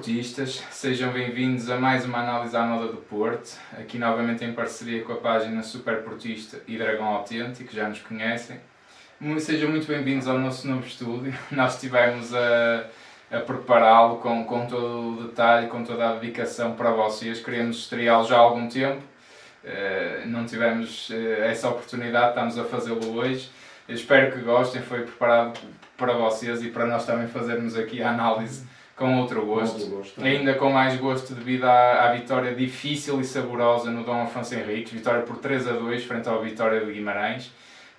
portistas, sejam bem-vindos a mais uma análise à moda do Porto, aqui novamente em parceria com a página Super Portista e Dragão Autêntico, já nos conhecem. Sejam muito bem-vindos ao nosso novo estúdio, nós estivemos a, a prepará-lo com, com todo o detalhe, com toda a dedicação para vocês, queremos estreá-lo já há algum tempo, uh, não tivemos uh, essa oportunidade, estamos a fazê-lo hoje. Eu espero que gostem, foi preparado para vocês e para nós também fazermos aqui a análise com outro gosto, outro gosto ainda com mais gosto devido à, à, vitória difícil e saborosa no Dom Afonso Henriques, vitória por 3 a 2 frente ao Vitória de Guimarães.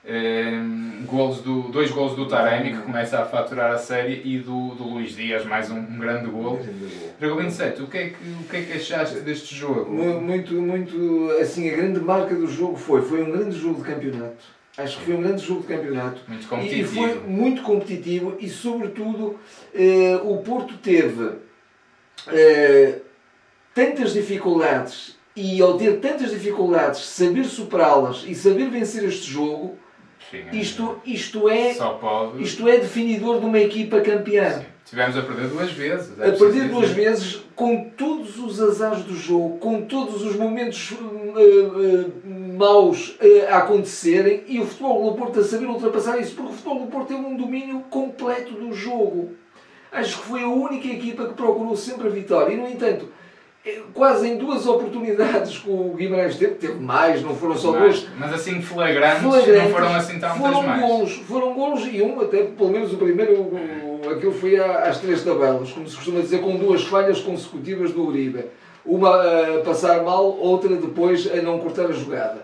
Um, ehm, golos do, dois golos do Taremi, que começa a faturar a série, e do, do Luís Dias, mais um, um grande golo. Drago 27, o que, é que, o que é que achaste deste jogo? Muito, muito, assim, a grande marca do jogo foi, foi um grande jogo de campeonato Acho que foi um grande jogo de campeonato. Muito competitivo. E foi muito competitivo e, sobretudo, eh, o Porto teve eh, tantas dificuldades e, ao ter tantas dificuldades, saber superá-las e saber vencer este jogo, Sim, é isto, isto, é, pode... isto é definidor de uma equipa campeã. Sim. Tivemos a perder duas vezes. É a perder duas vezes, com todos os azares do jogo, com todos os momentos uh, uh, maus uh, a acontecerem e o Futebol do Porto a saber ultrapassar isso, porque o Futebol do Porto teve um domínio completo do jogo. Acho que foi a única equipa que procurou sempre a vitória e, no entanto, quase em duas oportunidades que o Guimarães teve, teve mais, não foram só duas. Mas assim flagrantes, flagrantes, não foram assim tão foram mais. Golos, foram golos e um, até pelo menos o primeiro, aquilo foi às três tabelas, como se costuma dizer, com duas falhas consecutivas do Uribe. Uma a passar mal, outra depois a não cortar a jogada.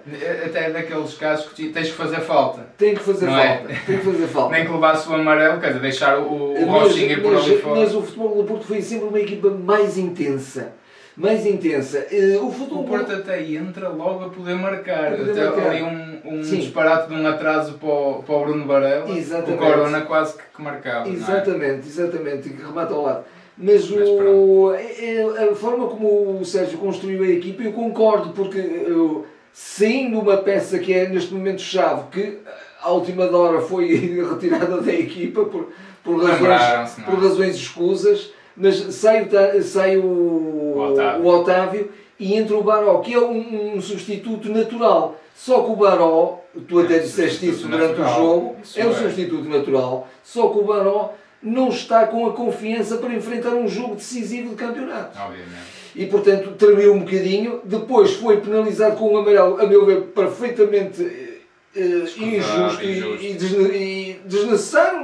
Até daqueles casos que tens que fazer falta. Tem que fazer não é? falta. É? Tem que fazer falta. Nem que levasse o amarelo, quer dizer, deixar o, o Rochinha por ali fora. Mas o futebol do Porto foi sempre uma equipa mais intensa mais intensa. Eh, o, futebol... o Porto até entra logo a poder marcar. A poder até ali um, um disparate de um atraso para o, para o Bruno Varela. Exatamente. O Corona quase que, que marcava. Exatamente, é? exatamente. Que remata ao lado. Mas, Mas o, é, é, a forma como o Sérgio construiu a equipa, eu concordo, porque eu, saindo uma peça que é neste momento chave, que à última hora foi retirada da equipa por, por, razões, por razões escusas, mas sai, sai o, o, Otávio. o Otávio e entra o Baró, que é um, um, substituto natural. Só que o Baró, tu até é disseste isso durante natural. o jogo, isso é um é. substituto natural, só que o Baró não está com a confiança para enfrentar um jogo decisivo de campeonato. Obviamente. E portanto tremeu um bocadinho, depois foi penalizado com um amarelo, a meu ver, perfeitamente uh, injusto, injusto, E, e, desnecessário,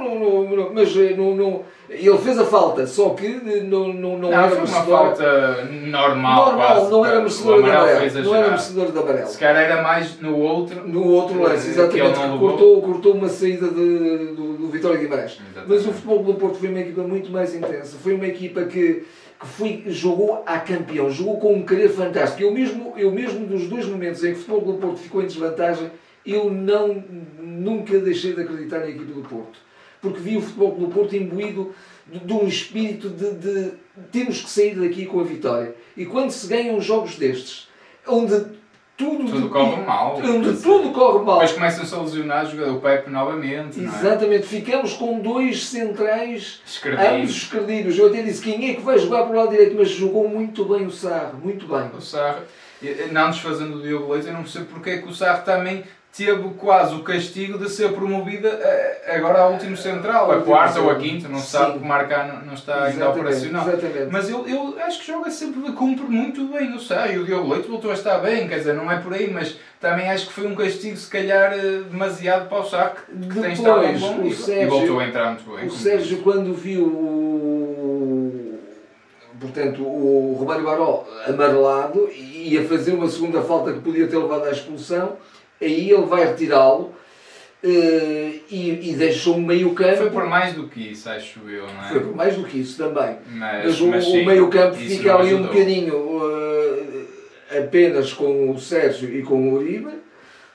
mas eh, não, não ele fez a falta, só que não, não, não, não era uma falta normal. Normal, quase, não era merecedor de amarelo. Não era merecedor de amarelo. Se calhar era mais no outro. No outro lance, exatamente. Que cortou, cortou uma saída de, do, do Vitória Guimarães. Mas o futebol do Porto foi uma equipa muito mais intensa. Foi uma equipa que, que foi, jogou a campeão, jogou com um querer fantástico. Eu mesmo, eu mesmo dos dois momentos em que o futebol do Porto ficou em desvantagem, eu não, nunca deixei de acreditar na equipa do Porto porque vi o Futebol do Porto imbuído de, de um espírito de, de, temos que sair daqui com a vitória. E quando se ganham jogos destes, onde tudo, tudo corre mal. Onde tudo corre mal. Depois começam-se a lesionar o Pepe novamente. É? Exatamente. É? Ficamos com dois centrais, escredidos. ambos escredidos. Eu até disse quem é que vai jogar para o lado direito, mas jogou muito bem o Sarro. Muito bem. O Sarro, não desfazendo o Diogo Leite, eu não percebo porque é que o Sarro também teve quase o castigo de ser promovida eh, agora ao último central, a quarta ou a quinta, não se sabe que o Marcano não está ainda operacional. Exatamente. Mas ele, ele acho que joga sempre, cumpre muito bem, eu sei, o Diogo Leite voltou a estar bem, quer dizer, não é por aí, mas também acho que foi um castigo se calhar eh, demasiado para o Saco, que Depois, tem estado bom o Sérgio, e voltou a entrar muito bem. O Sérgio quando viu o, portanto, o Romário Baró amarelado e ia fazer uma segunda falta que podia ter levado à expulsão, aí ele vai retirá-lo uh, e, e deixou o meio campo. Foi por mais do que isso, acho eu, não é? Foi por mais do que isso também. Mas, mas o, mas sim, o meio campo fica ali um bocadinho uh, apenas com o Sérgio e com o Uribe.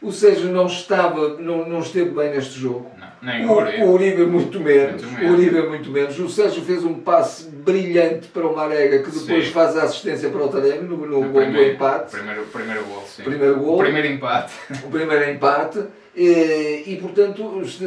O Sérgio não estava, não, não esteve bem neste jogo. Nem o, Uribe. O Uribe muito menos. Muito menos. O Uribe muito menos. O Sérgio fez um passe brilhante para o Marega que depois sim. faz a assistência para o Taremi no, no, no gol do empate. Primeiro, primeiro gol, sim. Primeiro gol. O primeiro empate. O primeiro empate. E, e portanto, este,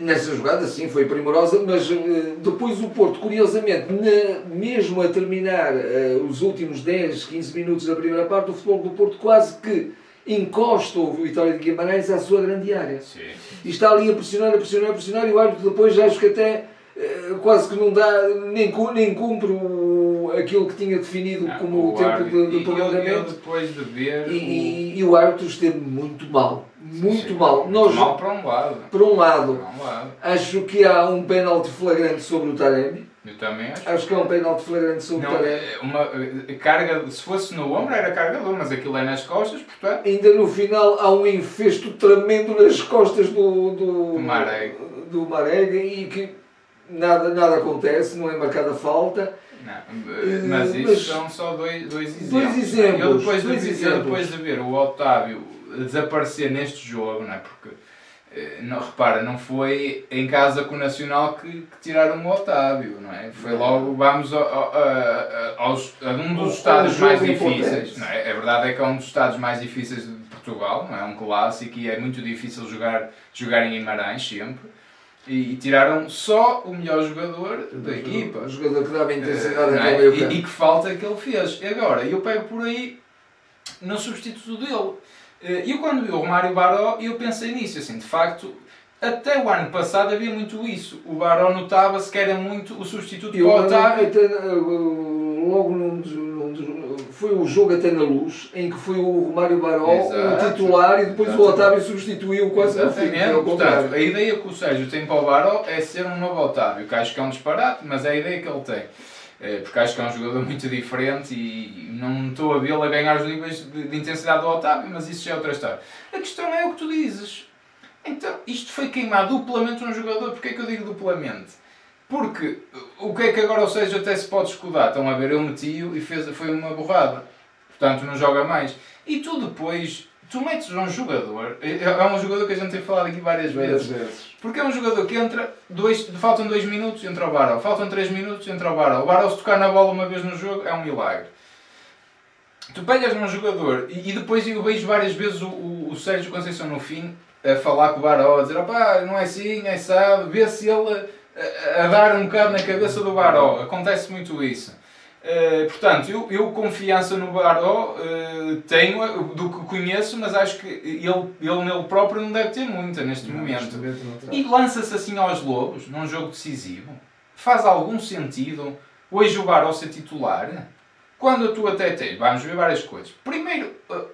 Nessa jogada, sim, foi primorosa, mas uh, depois o Porto, curiosamente, na, mesmo a terminar uh, os últimos 10, 15 minutos da primeira parte, o futebol do Porto quase que encosta o Vitória de Guimarães à sua grande área. Sim. E está ali a pressionar, a pressionar, a pressionar, e o árbitro depois acho que até uh, quase que não dá, nem, nem cumpre o, aquilo que tinha definido Não, como o, tempo árbitro- de, de prolongamento. depois de ver. E, e- e o árbitro esteve muito mal. Muito Sim, mal. muito Nós, mal para um lado. por um lado, Para um lado. acho que há um pênalti flagrante sobre o Taremi. Eu também acho. Acho que há um pênalti flagrante sobre Não, é uma eh, carga, se fosse no ombro era carga de mas aquilo é nas costas, portanto. Ainda no final há um infesto tremendo nas costas do, do, Do Marega. do Marega e que nada, nada acontece, não é marcada falta. Não, mas Eh, isso mas- são só dois, dois exemplos. Dois exemplos, Eu depois, dois de, eu exemplos. depois de ver o Otávio desaparecer neste jogo, não é? Porque, não, repara, não foi em casa com o Nacional que, que tiraram o Otávio, não é? Foi logo, vamos ao- a, a- aos, a um dos jogo mais difíceis, importante. não é? A verdade é que é um dos estádios mais difíceis de Portugal, não é? Um clássico e é muito difícil jogar, jogar em Guimarães sempre. E, e tiraram só o melhor jogador da equipa. O jogador que dava intensidade Eh, não àquele é? e, e que falta que ele fez. E agora, eu pego por aí no substituto dele. Eh, Eu quando vi o Romário Baró, eu pensei nisso, assim, de facto, até o ano passado havia muito isso. O Baró notava-se que era muito o substituto Eu, para o Otávio. até, uh, logo num dos- num dos- foi o jogo até na luz, em que foi o Romário Baró Exato. o titular e depois o Exatamente. Otávio substituiu quase no fim. Ao Portanto, a ideia que o Sérgio tem para o Baró é ser um novo Otávio, que acho que é um disparate, mas é a ideia que ele tem. Eh, Porque acho que é um jogador muito diferente e não estou a vê-lo a ganhar os níveis de, de intensidade do Otávio, mas isso já é outra história. A questão é o que tu dizes. Então, isto foi queimar duplamente um jogador. Porquê é que eu digo duplamente? Porque o que é que agora o Sérgio até se pode escudar? Estão a ver, eu meti-o e fez, foi uma borrada. Portanto, não joga mais. E tu depois, tu metes um jogador, é é um jogador que a gente tem falado aqui várias vezes. vezes. Porque é um jogador que entra, dois, faltam 2 minutos, entra o Baró. Faltam 3 minutos, entra o Baró. O Baró, se tocar na bola uma vez no jogo, é um milagre. Tu pegas num jogador e, e depois eu vejo várias vezes o, o, o Sérgio Conceição no fim a falar com o Baró, a dizer opá, não é assim, é sabe, vê se ele a, a dar um bocado na cabeça do Baró. Acontece muito isso. Eh, portanto, eu, eu confiança no Baró eh, tenho eh, do que conheço, mas acho que ele, ele nele próprio não deve ter muita neste Não, momento. E lança-se assim aos lobos, num jogo decisivo? Faz algum sentido hoje o Baró ser titular? Quando tu até tens, vamos ver várias coisas. Primeiro,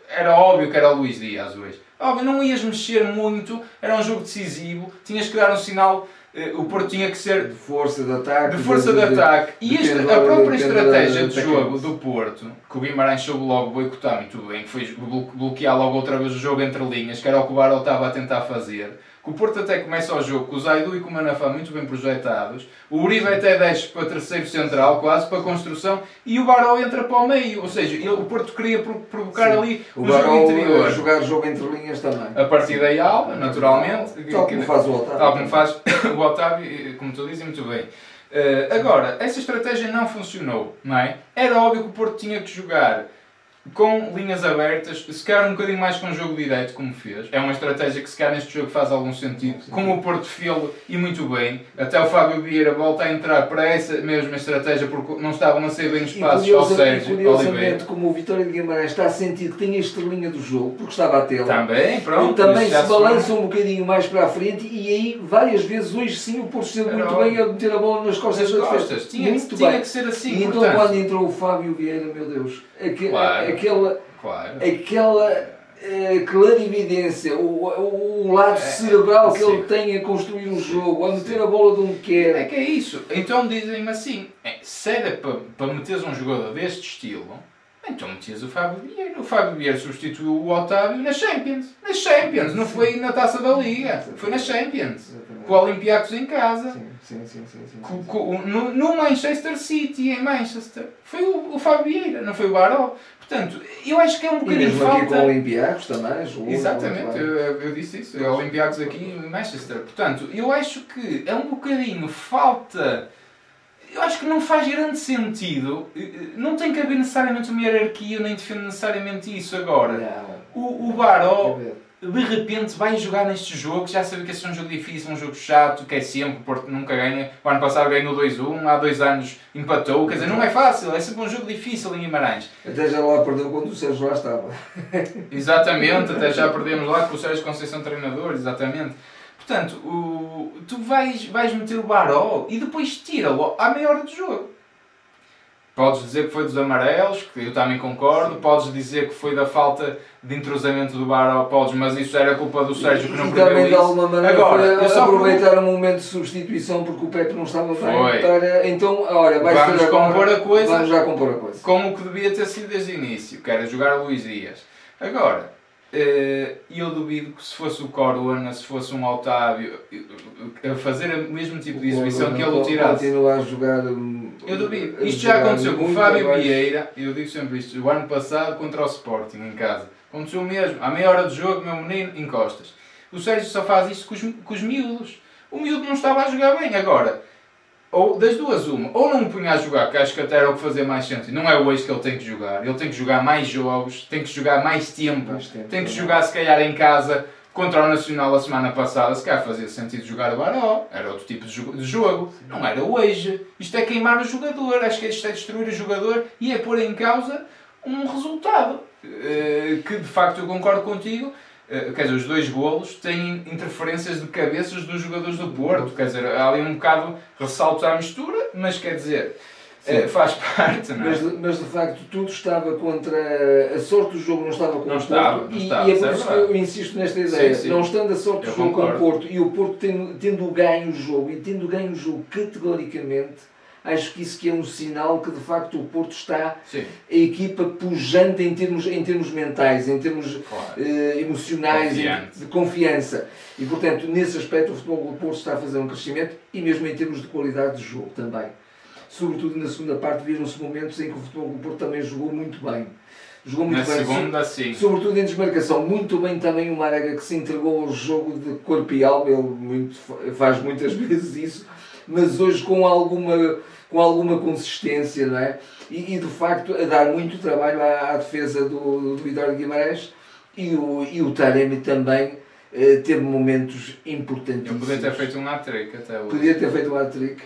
era óbvio que era o Luís Dias hoje. Óbvio, não ias mexer muito, era um jogo decisivo, tinhas que dar um sinal, o Porto tinha que ser De força de ataque. de força de, ataque. E depende esta, da- a própria estratégia de jogo do Porto, que o Guimarães soube logo boicotar muito bem, que foi blo- bloquear logo outra vez o jogo entre linhas, que era o que o Baró estava a tentar fazer. Que o Porto até começa o jogo com o Zaidu e com o Manafá muito bem projetados. O Uribe até desce para terceiro central, quase para a construção, e o Baró entra para o meio. Ou seja, ele- o Porto queria pro- provocar Sim. ali O Barão interior. a jogar jogo entre linhas também. A partir daí alta, naturalmente. Tal como faz o Otávio. Tal como faz o Otávio, e, como tu dizes, muito bem. Eh, agora, essa estratégia não funcionou, não é? Era óbvio que o Porto tinha que jogar com linhas abertas, se calhar um bocadinho mais com o jogo direito, como fez. É uma estratégia que se calhar neste jogo faz algum sentido. Com o Porto fê-lo e muito bem. Até o Fábio Vieira volta a entrar para essa mesma estratégia porque não estavam a ser bem E espaços ao e Sérgio Oliveira. curiosamente, como o Vitória de Guimarães está a sentir que tem a estrelinha do jogo, porque estava a tê-la, Também, pronto. ele também se foi- balança um bocadinho mais para a frente e aí várias vezes hoje sim o Porto Era muito bem a meter a bola nas costas nas da defesa. costas. Tinha, muito tinha bem. que ser assim, e então portanto. quando entrou o Fábio Vieira, meu Deus, Claro. Aquela, Claro. aquela eh, clarividência, o, o, lado É, cerebral que sim. ele tem a construir um jogo, a meter a bola de onde quer. É que é isso. Então dizem-me assim: é, se era para, para meteres um jogador deste estilo, então metias o Fábio Vieira. O Fábio Vieira substituiu o Otávio na Champions. Na Champions, não foi na taça da Liga, foi na Champions. Com o Olympiacos em casa. Sim, sim, sim, sim, no, Manchester City, em Manchester. Foi o, o Fábio Vieira, não foi o Baró. Portanto, eu acho que é um E bocadinho mesmo aqui com falta. Olympiacos também, Exatamente, eu, eu- disse isso. É Olympiacos aqui em Manchester. Portanto, eu acho que é um bocadinho falta. Eu acho que não faz grande sentido. eh, eh, Não tem que haver necessariamente uma hierarquia, eu nem defendo necessariamente isso agora. Não. O, o Baró? De repente vai jogar neste jogo, já sabe que esse é um jogo difícil, um jogo chato, que é sempre, o Porto nunca ganha. O ano passado ganhou 2-1, há dois anos empatou, quer dizer, não é fácil, é sempre um jogo difícil em Guimarães. Até já lá perdeu quando o Sérgio lá estava. exatamente, até já perdemos lá com o Sérgio Conceição treinador, exatamente. Portanto, o, tu vais, vais meter o Baró e depois tira-o à meia hora de jogo. Podes dizer que foi dos amarelos, que eu também concordo. Sim. Podes dizer que foi da falta de entrosamento do Baró, podes, mas isso era culpa do Sérgio que não e também de alguma maneira Agora, foi aproveitar um momento de substituição porque o Pepe não estava bem. Então, olha, vamos compor agora, a coisa. Vamos já compor a coisa. Como o que devia ter sido desde o início, que era jogar Luís Dias. Agora, e eu duvido que se fosse o Corona, se fosse um Otávio, a fazer o mesmo tipo de exibição que ele o tirasse. Continua a jogar. Hum, eu duvido. Isto já aconteceu com o Fábio Vieira, eu digo sempre isto, o ano passado contra o Sporting em casa. Aconteceu mesmo. À meia hora de jogo, meu menino, encostas. O Sérgio só faz isto com os, com os miúdos. O miúdo não estava a jogar bem. Agora, ou das duas, uma, ou não me punha a jogar, que acho que até era o que fazia mais sentido. Não é hoje que ele tem que jogar, ele tem que jogar mais jogos, tem que jogar mais tempo, mais tempo tem que é. jogar se calhar em casa contra o Nacional a semana passada, se calhar fazia sentido jogar o Baró, era outro tipo de jogo, não era hoje. Isto é queimar o jogador, acho que isto é destruir o jogador e é pôr em causa um resultado. Eh, que de facto eu concordo contigo, quer dizer, os dois golos têm interferências de cabeças dos jogadores do Porto, quer dizer, há ali um bocado ressalto à mistura, mas quer dizer, Sim. faz parte, não é? Mas, mas, de facto tudo estava contra. A sorte do jogo não estava com não o estava, Porto. Não e, estava, e é por isso que eu insisto nesta ideia. Sim, sim. Não estando a sorte do jogo com o Porto e o Porto tendo, tendo ganho o jogo e tendo ganho o jogo categoricamente acho que isso que é um sinal que de facto o Porto está Sim. a equipa pujante em termos, em termos mentais, em termos claro. uh, emocionais, em, de confiança. E portanto, nesse aspecto, o futebol do Porto está a fazer um crescimento e mesmo em termos de qualidade de jogo também. Sobretudo na segunda parte, viram-se momentos em que o futebol do Porto também jogou muito bem. Jogou muito na bem. Segunda, sim. Sobretudo em desmarcação. Muito bem também o Maraga que se entregou ao jogo de corpo e alma. Ele muito, faz muitas vezes isso. Mas hoje com alguma com alguma consistência, não é? E, e de facto a dar muito trabalho à, à defesa do, do Vitória de Guimarães e o, e o Taremi também eh, teve momentos importantíssimos. Podia ter feito um hat-trick até hoje. Podia ter feito um hat-trick.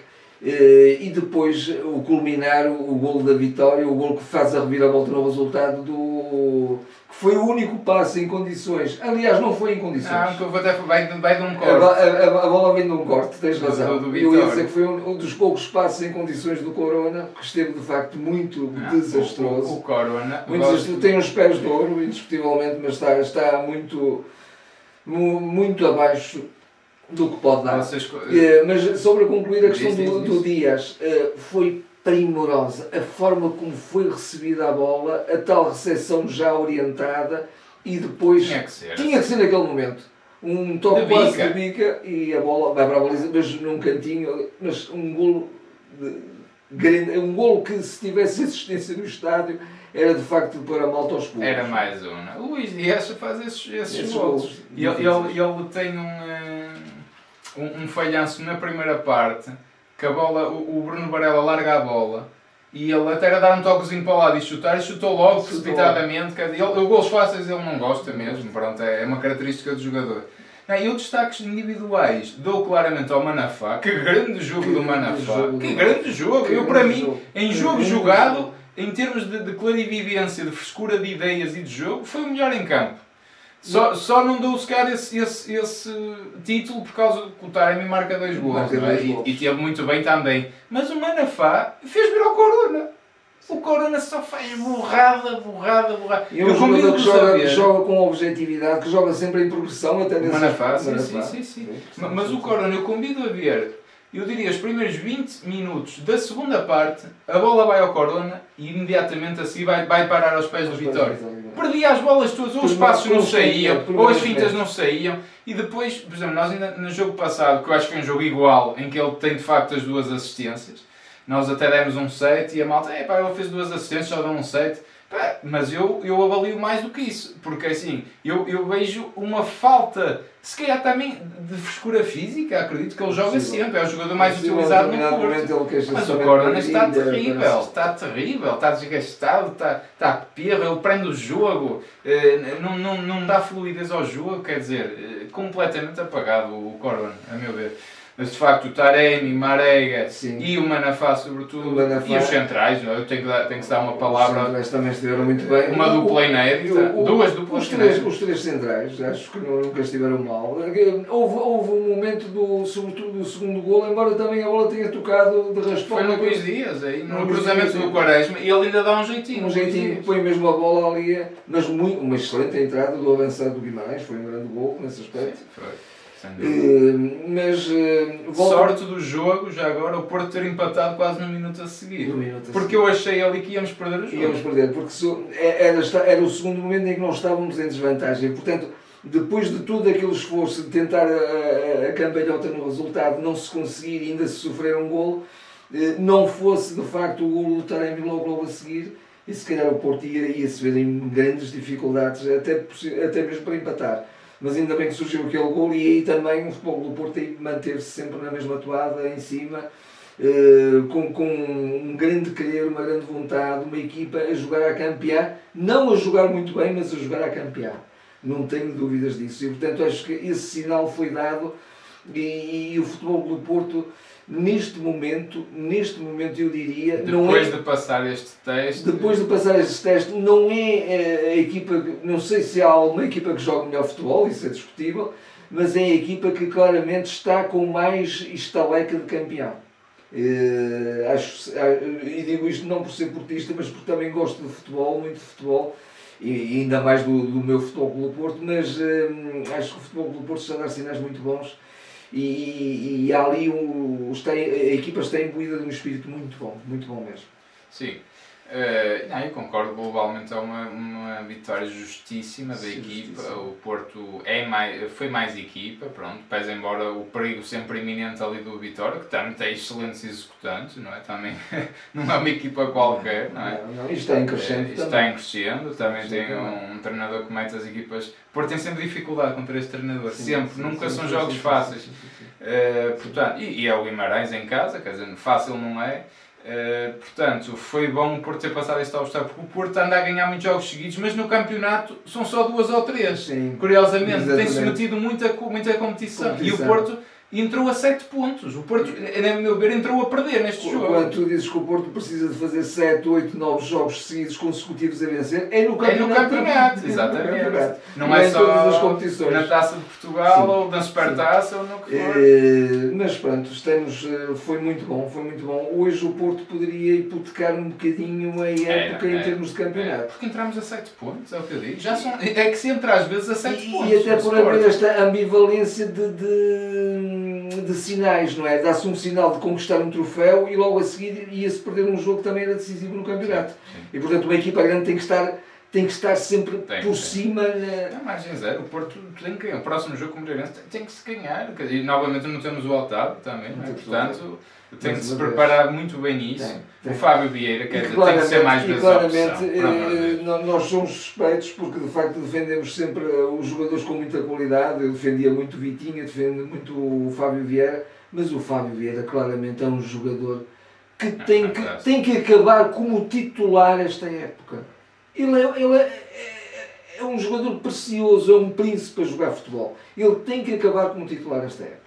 Eh, e depois o culminar o, golo da vitória, o golo que faz a reviravolta no resultado do foi o único passe em condições. Aliás, não foi em condições. Ah, que até vai, vai de um corte. A, a, a, bola vem de um corte, tens razão. Do, do Eu ia dizer que foi um, um, dos poucos passes em condições do Corona, que esteve de facto muito ah, desastroso. O, o, Corona. Muito desastroso. Tem uns pés de ouro, indiscutivelmente, mas está, está muito, muito abaixo do que pode dar. Vocês... Eh, mas sobre a concluir a questão do, do Dias, eh, foi primorosa. A forma como foi recebida a bola, a tal recepção já orientada e depois. Tinha que ser. Tinha que ser naquele momento. Um toque de quase de bica e a bola vai para a baliza, mas num cantinho, mas um golo grande, um golo que se tivesse existência no estádio era de facto para a malta aos pulos. Era mais um. Não? O Luís Dias faz esses, esses, esses golos. golos. E ele, ele, ele tem um, eh, um, um falhanço na primeira parte que a bola, o, o Bruno Varela larga a bola e ele até era dar um toquezinho para o lado e chutar, e chutou logo precipitadamente. Ele, ele, gols fáceis ele não gosta mesmo, pronto, é, é uma característica do jogador. Não, eu destaques individuais dou claramente ao Manafá, que grande jogo que do Manafá, que grande jogo, eu para mim, em jogo jogado, em termos de, de clarividência, de frescura de ideias e de jogo, foi o melhor em campo. Só, só não dou se calhar esse, esse, esse título por causa de que o Taremi marca dois gols, é? e, e teve muito bem também. Mas o Manafá fez vir ao Corona. O Corona só faz borrada, borrada, borrada. E é um eu jogador que joga, que joga com objetividade, que joga sempre em progressão até nesse Manafá, sim, sim, sim, sim, sim. Mas o Corona, eu convido a ver eu diria os primeiros 20 minutos da segunda parte, a bola vai ao Corona e imediatamente assim vai, vai parar aos pés do Vitória. Perdia as bolas todas, ou os passos não saíam, ou as fintas não saíam, e depois, por exemplo, nós ainda no jogo passado, que eu acho que foi um jogo igual, em que ele tem de facto as duas assistências, nós até demos um set e a malta, é pá, ele fez duas assistências, só deu um set. Mas eu, eu avalio mais do que isso, porque assim, eu, eu vejo uma falta, se calhar também de frescura física, acredito que ele joga sempre, é o jogador mais utilizado no Porto. Mas o Corona está terrível, está terrível, está desgastado, está, está perro, ele prende o jogo, eh, não, não, não dá fluidez ao jogo, quer dizer, eh, completamente apagado o Corona, a meu ver. Mas de facto o Taremi, Marega Sim. e o Manafá sobretudo, o Manafá. e os centrais, eu tenho que, dar, tenho que dar uma palavra. Os também estiveram muito bem. Uma dupla inédita, duas duplas os três, os três centrais, acho que nunca estiveram mal. Houve, houve um momento, do, sobretudo do segundo gol, embora também a bola tenha tocado de raspão. Foi no Luís Dias, aí, no, no cruzamento do Quaresma, e ele ainda dá um jeitinho. Um jeitinho, põe mesmo a bola ali, mas muito, uma excelente entrada do avançado do Guimarães, foi um grande gol nesse aspecto. Sim, foi. Uh, mas uh, volta... Sorte do jogo, já agora, o Porto ter empatado quase no minuto a seguir. Minuto a porque seguir. eu achei ali que íamos perder o jogo. Íamos perder, porque é, era, era o segundo momento em que nós estávamos em desvantagem. Portanto, depois de todo aquele esforço de tentar a, a, a cambalhota no resultado, não se conseguir e ainda se sofrer um golo, uh, não fosse de facto o golo do Taremi logo, logo a seguir, e se calhar o Porto ia, ia se ver em grandes dificuldades, até, até mesmo para empatar mas ainda bem que surgiu aquele gol e aí também o futebol do Porto manteve-se sempre na mesma toada, em cima, eh, com, com um grande querer, uma grande vontade, uma equipa a jogar a campear, não a jogar muito bem, mas a jogar a campear. Não tenho dúvidas disso. E portanto acho que esse sinal foi dado e, e o futebol do Porto neste momento, neste momento eu diria. Depois é, de passar este teste. Depois de passar este teste, não é eh, a equipa. Não sei se há alguma equipa que joga melhor futebol, isso é discutível, mas é a equipa que claramente está com mais estaleca de campeão. Uh, acho, e digo isto não por ser portista, mas porque também gosto de futebol, muito de futebol, e, ainda mais do, do meu futebol pelo Porto, mas uh, acho que o futebol pelo Porto está a dar sinais muito bons e, e ali os tem, a equipa está imbuída de um espírito muito bom, muito bom mesmo. Sim. Uh, não, eu concordo, globalmente é uma, uma vitória justíssima da sim, equipa. Sim, sim. O Porto é mais, foi mais equipa, pronto, pese embora o perigo sempre iminente ali do Vitória, que também tem excelentes executantes, não é? Também não é uma equipa qualquer, não é? Não, não, isto está em crescendo. Isto está em crescendo, também tem um, um, treinador que mete as equipas. O Porto tem sempre dificuldade contra este treinador, sempre, nunca são jogos fáceis. Uh, portanto, e, e é o Guimarães em casa, quer dizer, fácil não é. Uh, portanto, foi bom por ter passado este obstáculo, porque o Porto anda a ganhar muitos jogos seguidos, mas no campeonato são só duas ou três. Sim, Curiosamente, tem-se metido muita, muita competição. competição. E o Porto entrou a 7 pontos. O Porto, a meu ver, entrou a perder neste jogo. Quando tu dizes que o Porto precisa de fazer 7, 8, 9 jogos seguidos consecutivos a vencer, é no campeonato. É no campeonato, exatamente. No campeonato. Não, não, é, é só todas as competições. na Taça de Portugal sim, ou na Supertaça ou no que for. É, mas pronto, estamos, eh, foi muito bom, foi muito bom. Hoje o Porto poderia hipotecar um bocadinho a época em termos de campeonato. É, porque entramos a 7 pontos, é o que eu digo. Já são, é que se entra às vezes a 7 e, pontos. E até por haver esta ambivalência de, de de sinais, não é? Dá-se um sinal de conquistar um troféu e logo a seguir ia-se perder um jogo que também era decisivo no campeonato. Sim, sim. E portanto uma equipa grande tem que estar tem que estar sempre tem, por tem. cima. Na... Não, margem zero. O Porto tem que ganhar. O próximo jogo com o Moreirense tem, tem que se ganhar. E novamente não temos o Otávio também. É? Portanto, tem que se preparar muito bem nisso. Tem, tem. O Fábio Vieira, quer dizer, tem que ser mais vezes claramente, eh, nós somos suspeitos porque de facto defendemos sempre eh, os jogadores com muita qualidade. Eu defendia muito o Vitinha, defendo muito o Fábio Vieira, mas o Fábio Vieira claramente é um jogador que é tem, que, tem que acabar como titular esta época. Ele é, ele é, é, é um jogador precioso, é um príncipe a jogar futebol. Ele tem que acabar como titular esta época.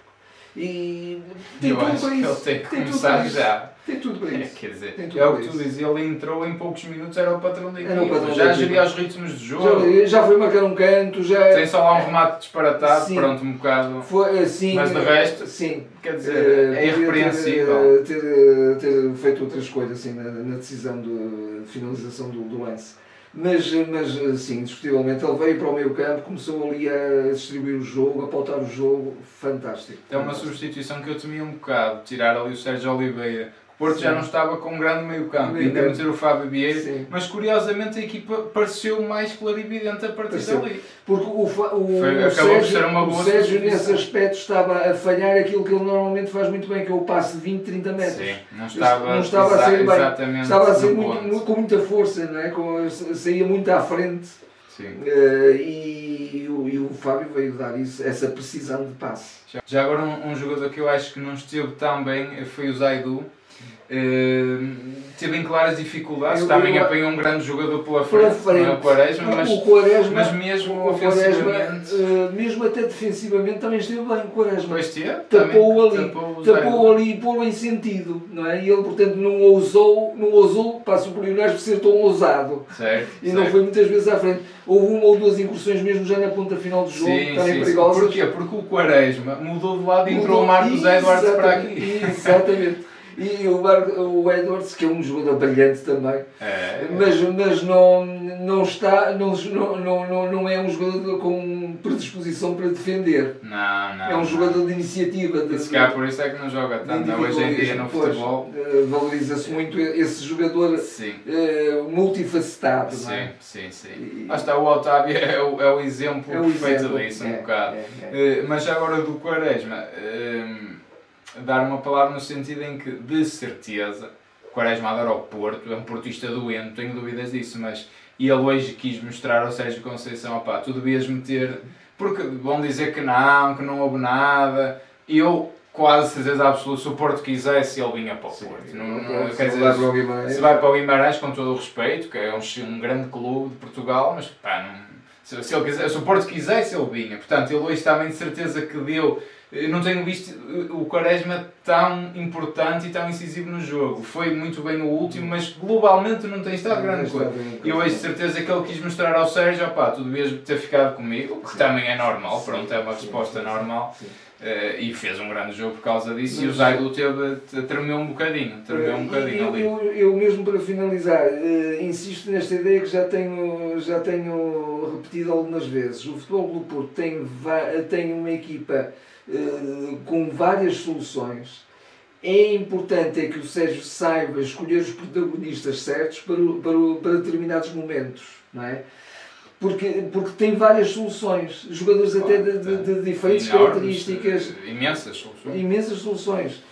E tem Eu tudo acho para que isso. ele tem que tem começar já. Tem tudo para é, isso. quer dizer, é o que tu dizes, ele entrou em poucos minutos, era o patrão da equipa, já geria os ritmos de jogo. Já, já foi marcar um canto, já... Tem só lá um remate disparatado, sim. pronto, um bocado... Foi, assim, mas de resto, sim. quer dizer, uh, é irrepreensível. Ter, ter, ter, feito outras coisas assim, na, na decisão de finalização do, do lance. Mas, mas sim, indiscutivelmente, ele veio para o meio campo, começou ali a distribuir o jogo, a pautar o jogo, fantástico. É uma substituição que eu temia um bocado, tirar ali o Sérgio Oliveira, Porto Sim. já não estava com um grande meio campo, meio ainda meter o Fábio Vieira, mas curiosamente a equipa pareceu mais clarividente a partir pareceu. dali. Porque o, o, Foi, o Sérgio, o Sérgio nesse aspecto estava a falhar aquilo que ele normalmente faz muito bem, que é o passe de 20, 30 metros. Sim, não estava, não estava a ser bem, estava a ser muito, muito, com muita força, não é? com, saía muito à frente. Uh, e, o, e, o, Fábio veio dar isso, essa precisão de passe. Já agora um, um, jogador que eu acho que não esteve tão bem foi o Zaidu. Uh, teve em claras dificuldades, eu, também eu, apanhou um grande jogador pela frente, frente. Não é o Quaresma, mas, o Quaresma, mas mesmo o ofensivamente... uh, mesmo até defensivamente também esteve bem o Quaresma. Pois tapou ali, tapou, tapou ali e pô-lo em sentido, não é? E ele, portanto, não ousou, não ousou, passo por Lionais, por ser tão ousado. Certo, e certo. não foi muitas vezes à frente. Houve uma ou duas incursões mesmo já na ponta final do jogo, sim, também perigosas. Porquê? Porque o Quaresma mudou de lado e entrou o Marcos Edwards para aqui. Exatamente. E o, o Edwards, que é um jogador brilhante também, é. mas, mas não, não, está, não, não, não, não é um jogador com predisposição para defender. Não, não. É um jogador de iniciativa. De, se calhar por isso é que não joga tanto hoje em dia no futebol. Eh, valoriza-se muito esse jogador uh, multifacetado. Sim, é? sim, sim. E... Está, o Otávio é o, é o exemplo é o perfeito exemplo. disso, um é, bocado. É, é. Uh, mas agora do Quaresma. Uh, dar uma palavra no sentido em que, de certeza, Quaresma adora o Porto, é um portista doente, tenho dúvidas disso, mas ele hoje quis mostrar ao Sérgio Conceição, opá, tu devias meter, porque vão dizer que não, que não houve nada, e eu quase certeza absoluta, se o Porto quisesse, ele vinha para o Porto. Sim, não, não, não, quer dizer, o Guimarães. se vai para o Guimarães, com todo o respeito, que é um, um grande clube de Portugal, mas pá, não, se, se, ele quiser, se o Porto quisesse, ele vinha. Portanto, ele hoje também de certeza que deu eu não tenho visto o Quaresma tão importante e tão incisivo no jogo. Foi muito bem no último, mas globalmente não tem estado grande coisa. E eu acho de certeza que ele quis mostrar ao Sérgio, opá, tu devias ter ficado comigo, que também é normal, pronto, é uma resposta normal. Uh, e fez um grande jogo por causa disso Mas, e o Zaidu teve, tremeu um bocadinho, tremeu um bocadinho eu, ali. Eu, eu, mesmo para finalizar, uh, insisto nesta ideia que já tenho, já tenho repetido algumas vezes. O Futebol do Porto tem, tem uma equipa uh, com várias soluções. É importante é que o Sérgio saiba escolher os protagonistas certos para, para, para determinados momentos, não é? Porque, porque tem várias soluções, jogadores até de, de, de diferentes Enormes, características. Imensas soluções. Imensas soluções.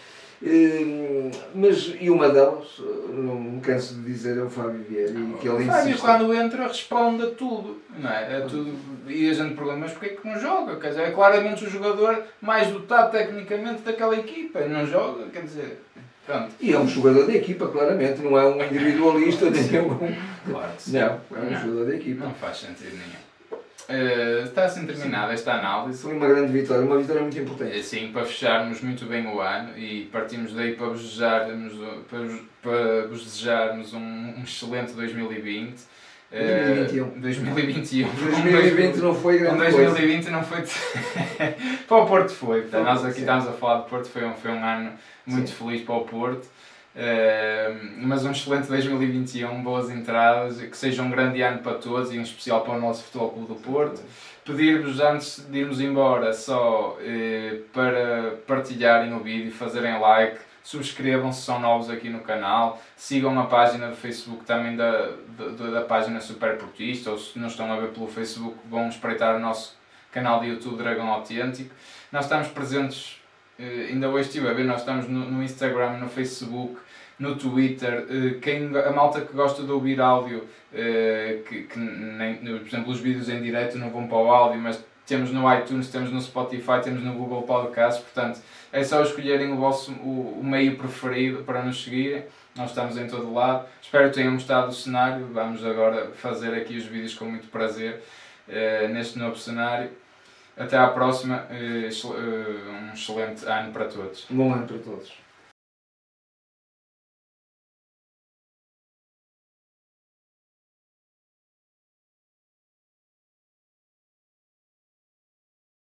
Hum, mas, e uma delas, não me canso de dizer, é o Fábio Vieira. E que ele o Fábio, quando entra, responde a tudo. Não é? é tudo e a gente pergunta, mas porquê é que não joga? Quer dizer, é claramente o jogador mais dotado tecnicamente daquela equipa. Não joga, quer dizer. Pronto. E é um jogador da equipa, claramente, não é um individualista, nem um. Claro que sim. Não, é um não, jogador da equipa. Não faz sentido nenhum. Uh, está assim terminada esta análise. Foi uma grande vitória, uma vitória muito importante. Sim, para fecharmos muito bem o ano e partimos daí para vos desejarmos, para, para vos desejarmos um, um excelente 2020. 2021. 2021. 2020 não foi grande 2020 coisa. não foi. para o Porto foi. Então, nós aqui estamos a falar de Porto, foi um, foi um ano muito Sim. feliz para o Porto. Uh, mas um excelente 2021, boas entradas, que seja um grande ano para todos e em especial para o nosso Futebol Clube do Porto. Pedir-vos antes de irmos embora só uh, para partilharem o vídeo, fazerem like, subscrevam se são novos aqui no canal, sigam a página do Facebook também da, da, da página Super Portista, ou se não estão a ver pelo Facebook, vão espreitar o nosso canal de YouTube Dragão Autêntico. Nós estamos presentes Uh, ainda hoje estive a ver, nós estamos no, no, Instagram, no Facebook, no Twitter. Uh, quem, a malta que gosta de ouvir áudio, uh, que, que nem, por exemplo, os vídeos em direto não vão para o áudio, mas temos no iTunes, temos no Spotify, temos no Google Podcast, portanto é só escolherem o vosso o, o meio preferido para nos seguirem. Nós estamos em todo lado. Espero que tenham gostado do cenário. Vamos agora fazer aqui os vídeos com muito prazer neste novo cenário. Até à próxima. Eh, um excelente ano para todos. Um bom ano para todos.